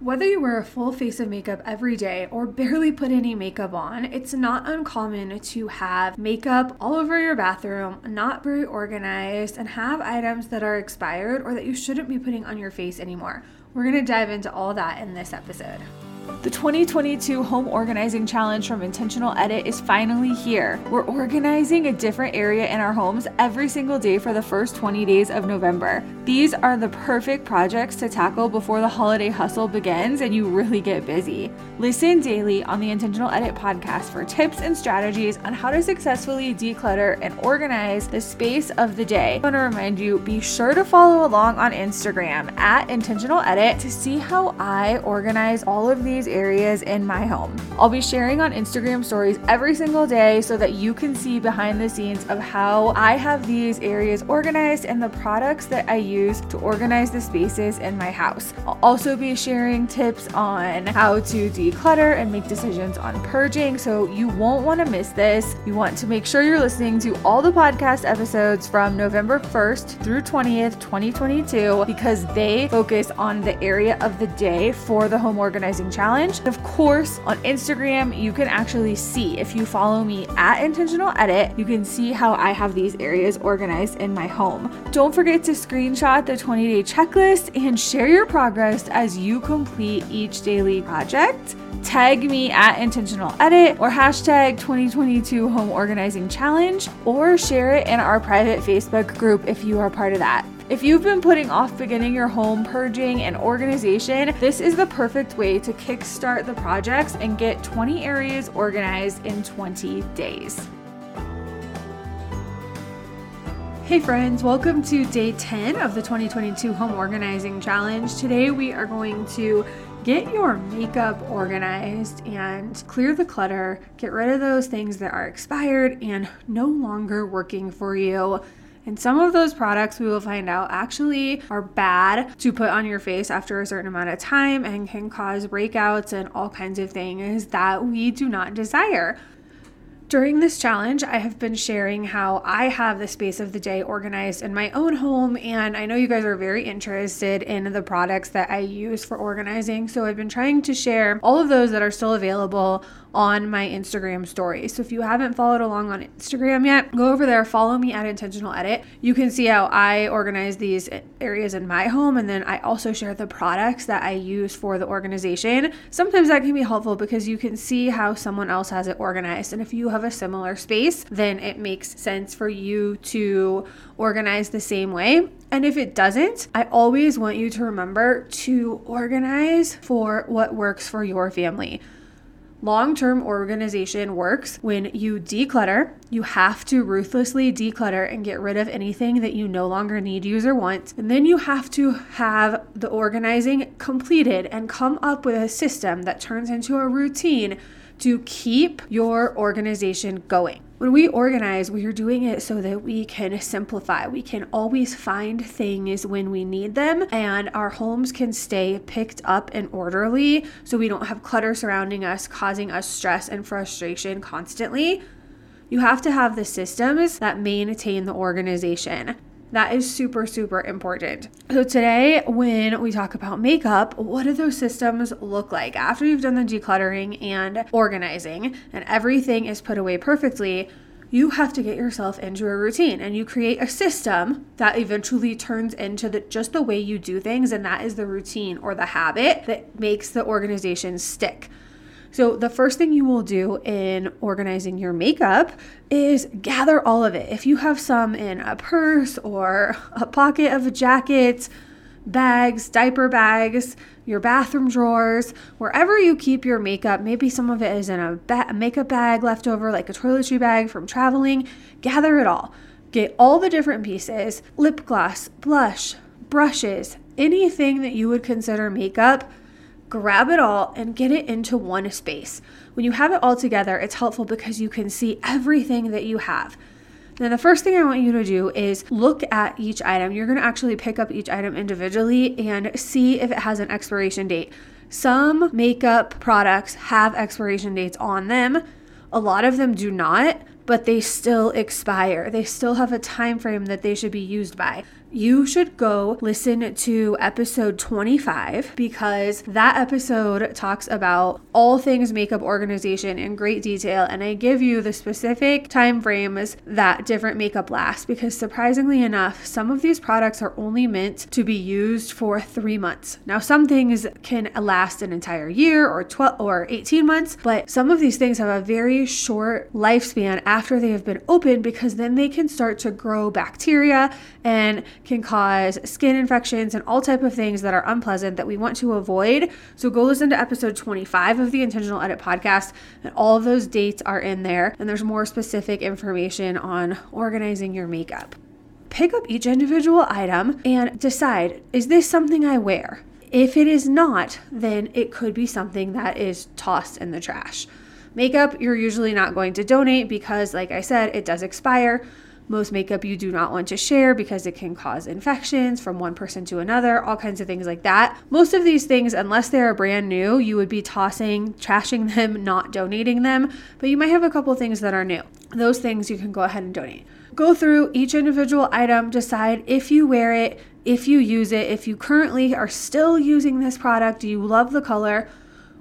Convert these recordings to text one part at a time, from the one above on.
Whether you wear a full face of makeup every day or barely put any makeup on, it's not uncommon to have makeup all over your bathroom, not very organized, and have items that are expired or that you shouldn't be putting on your face anymore. We're gonna dive into all that in this episode. The 2022 Home Organizing Challenge from Intentional Edit is finally here. We're organizing a different area in our homes every single day for the first 20 days of November. These are the perfect projects to tackle before the holiday hustle begins and you really get busy. Listen daily on the Intentional Edit podcast for tips and strategies on how to successfully declutter and organize the space of the day. I want to remind you be sure to follow along on Instagram at Intentional Edit to see how I organize all of these areas in my home. I'll be sharing on Instagram stories every single day so that you can see behind the scenes of how I have these areas organized and the products that I use to organize the spaces in my house. I'll also be sharing tips on how to declutter and make decisions on purging, so you won't want to miss this. You want to make sure you're listening to all the podcast episodes from November 1st through 20th, 2022, because they focus on the area of the day for the home organizing challenge challenge. Of course, on Instagram, you can actually see if you follow me at Intentional Edit, you can see how I have these areas organized in my home. Don't forget to screenshot the 20 day checklist and share your progress as you complete each daily project tag me at intentional edit or hashtag 2022 home organizing challenge or share it in our private Facebook group if you are part of that. If you've been putting off beginning your home purging and organization, this is the perfect way to kickstart the projects and get 20 areas organized in 20 days. Hey friends, welcome to day 10 of the 2022 Home Organizing Challenge. Today we are going to get your makeup organized and clear the clutter, get rid of those things that are expired and no longer working for you. And some of those products we will find out actually are bad to put on your face after a certain amount of time and can cause breakouts and all kinds of things that we do not desire. During this challenge, I have been sharing how I have the space of the day organized in my own home, and I know you guys are very interested in the products that I use for organizing. So I've been trying to share all of those that are still available on my Instagram story. So if you haven't followed along on Instagram yet, go over there, follow me at Intentional Edit. You can see how I organize these areas in my home, and then I also share the products that I use for the organization. Sometimes that can be helpful because you can see how someone else has it organized. And if you have a similar space, then it makes sense for you to organize the same way. And if it doesn't, I always want you to remember to organize for what works for your family. Long term organization works when you declutter. You have to ruthlessly declutter and get rid of anything that you no longer need, use, or want. And then you have to have the organizing completed and come up with a system that turns into a routine to keep your organization going. When we organize, we are doing it so that we can simplify. We can always find things when we need them, and our homes can stay picked up and orderly so we don't have clutter surrounding us, causing us stress and frustration constantly. You have to have the systems that maintain the organization. That is super, super important. So, today, when we talk about makeup, what do those systems look like? After you've done the decluttering and organizing and everything is put away perfectly, you have to get yourself into a routine and you create a system that eventually turns into the, just the way you do things. And that is the routine or the habit that makes the organization stick. So, the first thing you will do in organizing your makeup is gather all of it. If you have some in a purse or a pocket of a jacket, bags, diaper bags, your bathroom drawers, wherever you keep your makeup, maybe some of it is in a, ba- makeup bag left over, like a toiletry bag from traveling, gather it all. Get all the different pieces lip gloss, blush, brushes, anything that you would consider makeup grab it all and get it into one space. When you have it all together, it's helpful because you can see everything that you have. Then the first thing I want you to do is look at each item. You're going to actually pick up each item individually and see if it has an expiration date. Some makeup products have expiration dates on them. A lot of them do not, but they still expire. They still have a time frame that they should be used by. You should go listen to episode 25 because that episode talks about all things makeup organization in great detail and I give you the specific time frames that different makeup lasts because surprisingly enough, some of these products are only meant to be used for 3 months. Now some things can last an entire year or 12 or 18 months, but some of these things have a very short lifespan after they have been opened because then they can start to grow bacteria and can cause skin infections and all type of things that are unpleasant that we want to avoid. So go listen to episode 25 of the Intentional Edit podcast and all of those dates are in there and there's more specific information on organizing your makeup. Pick up each individual item and decide, is this something I wear? If it is not, then it could be something that is tossed in the trash. Makeup, you're usually not going to donate because, like I said, it does expire. Most makeup you do not want to share because it can cause infections from one person to another, all kinds of things like that. Most of these things, unless they're brand new, you would be tossing, trashing them, not donating them, but you might have a couple things that are new. Those things you can go ahead and donate. Go through each individual item, decide if you wear it, if you use it, if you currently are still using this product, do you love the color?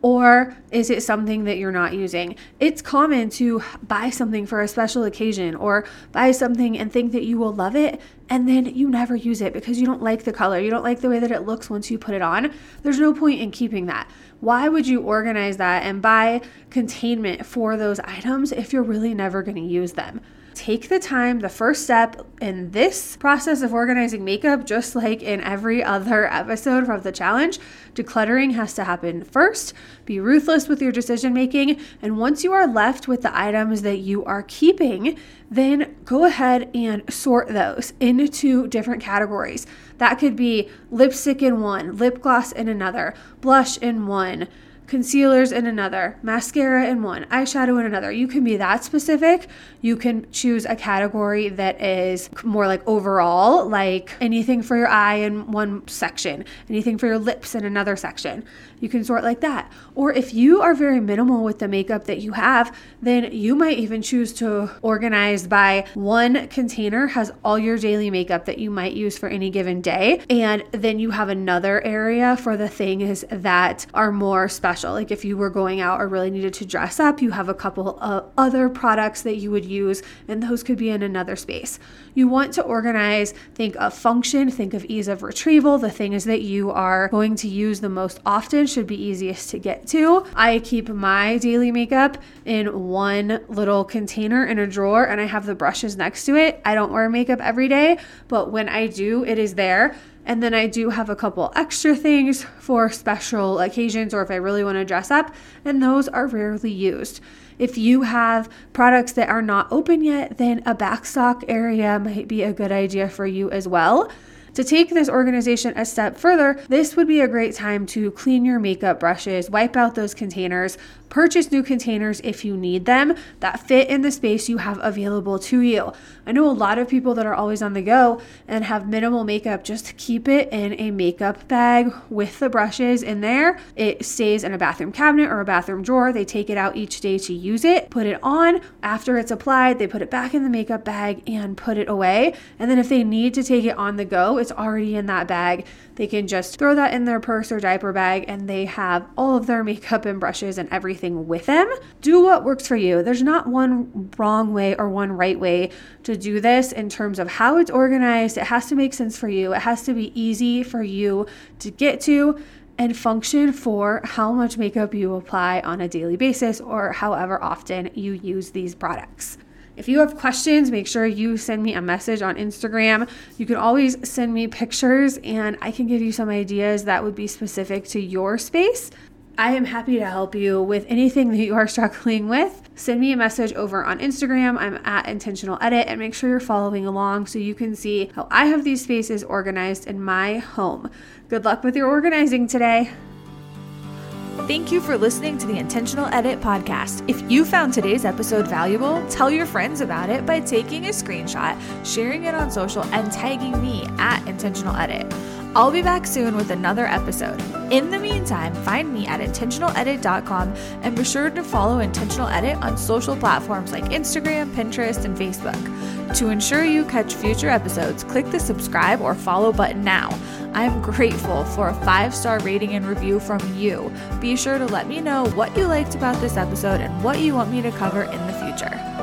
Or is it something that you're not using? It's common to buy something for a special occasion or buy something and think that you will love it and then you never use it because you don't like the color. You don't like the way that it looks once you put it on. There's no point in keeping that. Why would you organize that and buy containment for those items if you're really never going to use them? Take the time, the first step in this process of organizing makeup, just like in every other episode from the challenge, decluttering has to happen first. Be ruthless with your decision making. And once you are left with the items that you are keeping, then go ahead and sort those into different categories. That could be lipstick in one, lip gloss in another, blush in one concealers in another, mascara in one, eyeshadow in another. You can be that specific. You can choose a category that is more like overall, like anything for your eye in one section, anything for your lips in another section. You can sort like that. Or if you are very minimal with the makeup that you have, then you might even choose to organize by one container has all your daily makeup that you might use for any given day. And then you have another area for the things that are more special. Like if you were going out or really needed to dress up, you have a couple of other products that you would use, and those could be in another space. You want to organize, think of function, think of ease of retrieval, the things that you are going to use the most often should be easiest to get to. I keep my daily makeup in one little container in a drawer and I have the brushes next to it. I don't wear makeup every day, but when I do, it is there. And then I do have a couple extra things for special occasions or if I really want to dress up, and those are rarely used. If you have products that are not open yet, then a backstock area might be a good idea for you as well. To take this organization a step further, this would be a great time to clean your makeup brushes, wipe out those containers, Purchase new containers if you need them that fit in the space you have available to you. I know a lot of people that are always on the go and have minimal makeup, just keep it in a makeup bag with the brushes in there. It stays in a bathroom cabinet or a bathroom drawer. They take it out each day to use it, put it on. After it's applied, they put it back in the makeup bag and put it away. And then if they need to take it on the go, it's already in that bag. They can just throw that in their purse or diaper bag and they have all of their makeup and brushes and everything with them. Do what works for you. There's not one wrong way or one right way to do this in terms of how it's organized. It has to make sense for you, it has to be easy for you to get to and function for how much makeup you apply on a daily basis or however often you use these products. If you have questions, make sure you send me a message on Instagram. You can always send me pictures and I can give you some ideas that would be specific to your space. I am happy to help you with anything that you are struggling with. Send me a message over on Instagram. I'm at Intentional Edit and make sure you're following along so you can see how I have these spaces organized in my home. Good luck with your organizing today. Thank you for listening to the Intentional Edit podcast. If you found today's episode valuable, tell your friends about it by taking a screenshot, sharing it on social, and tagging me at Intentional Edit. I'll be back soon with another episode. In the meantime, find me at intentionaledit.com and be sure to follow Intentional Edit on social platforms like Instagram, Pinterest, and Facebook. To ensure you catch future episodes, click the subscribe or follow button now. I'm grateful for a five star rating and review from you. Be sure to let me know what you liked about this episode and what you want me to cover in the future.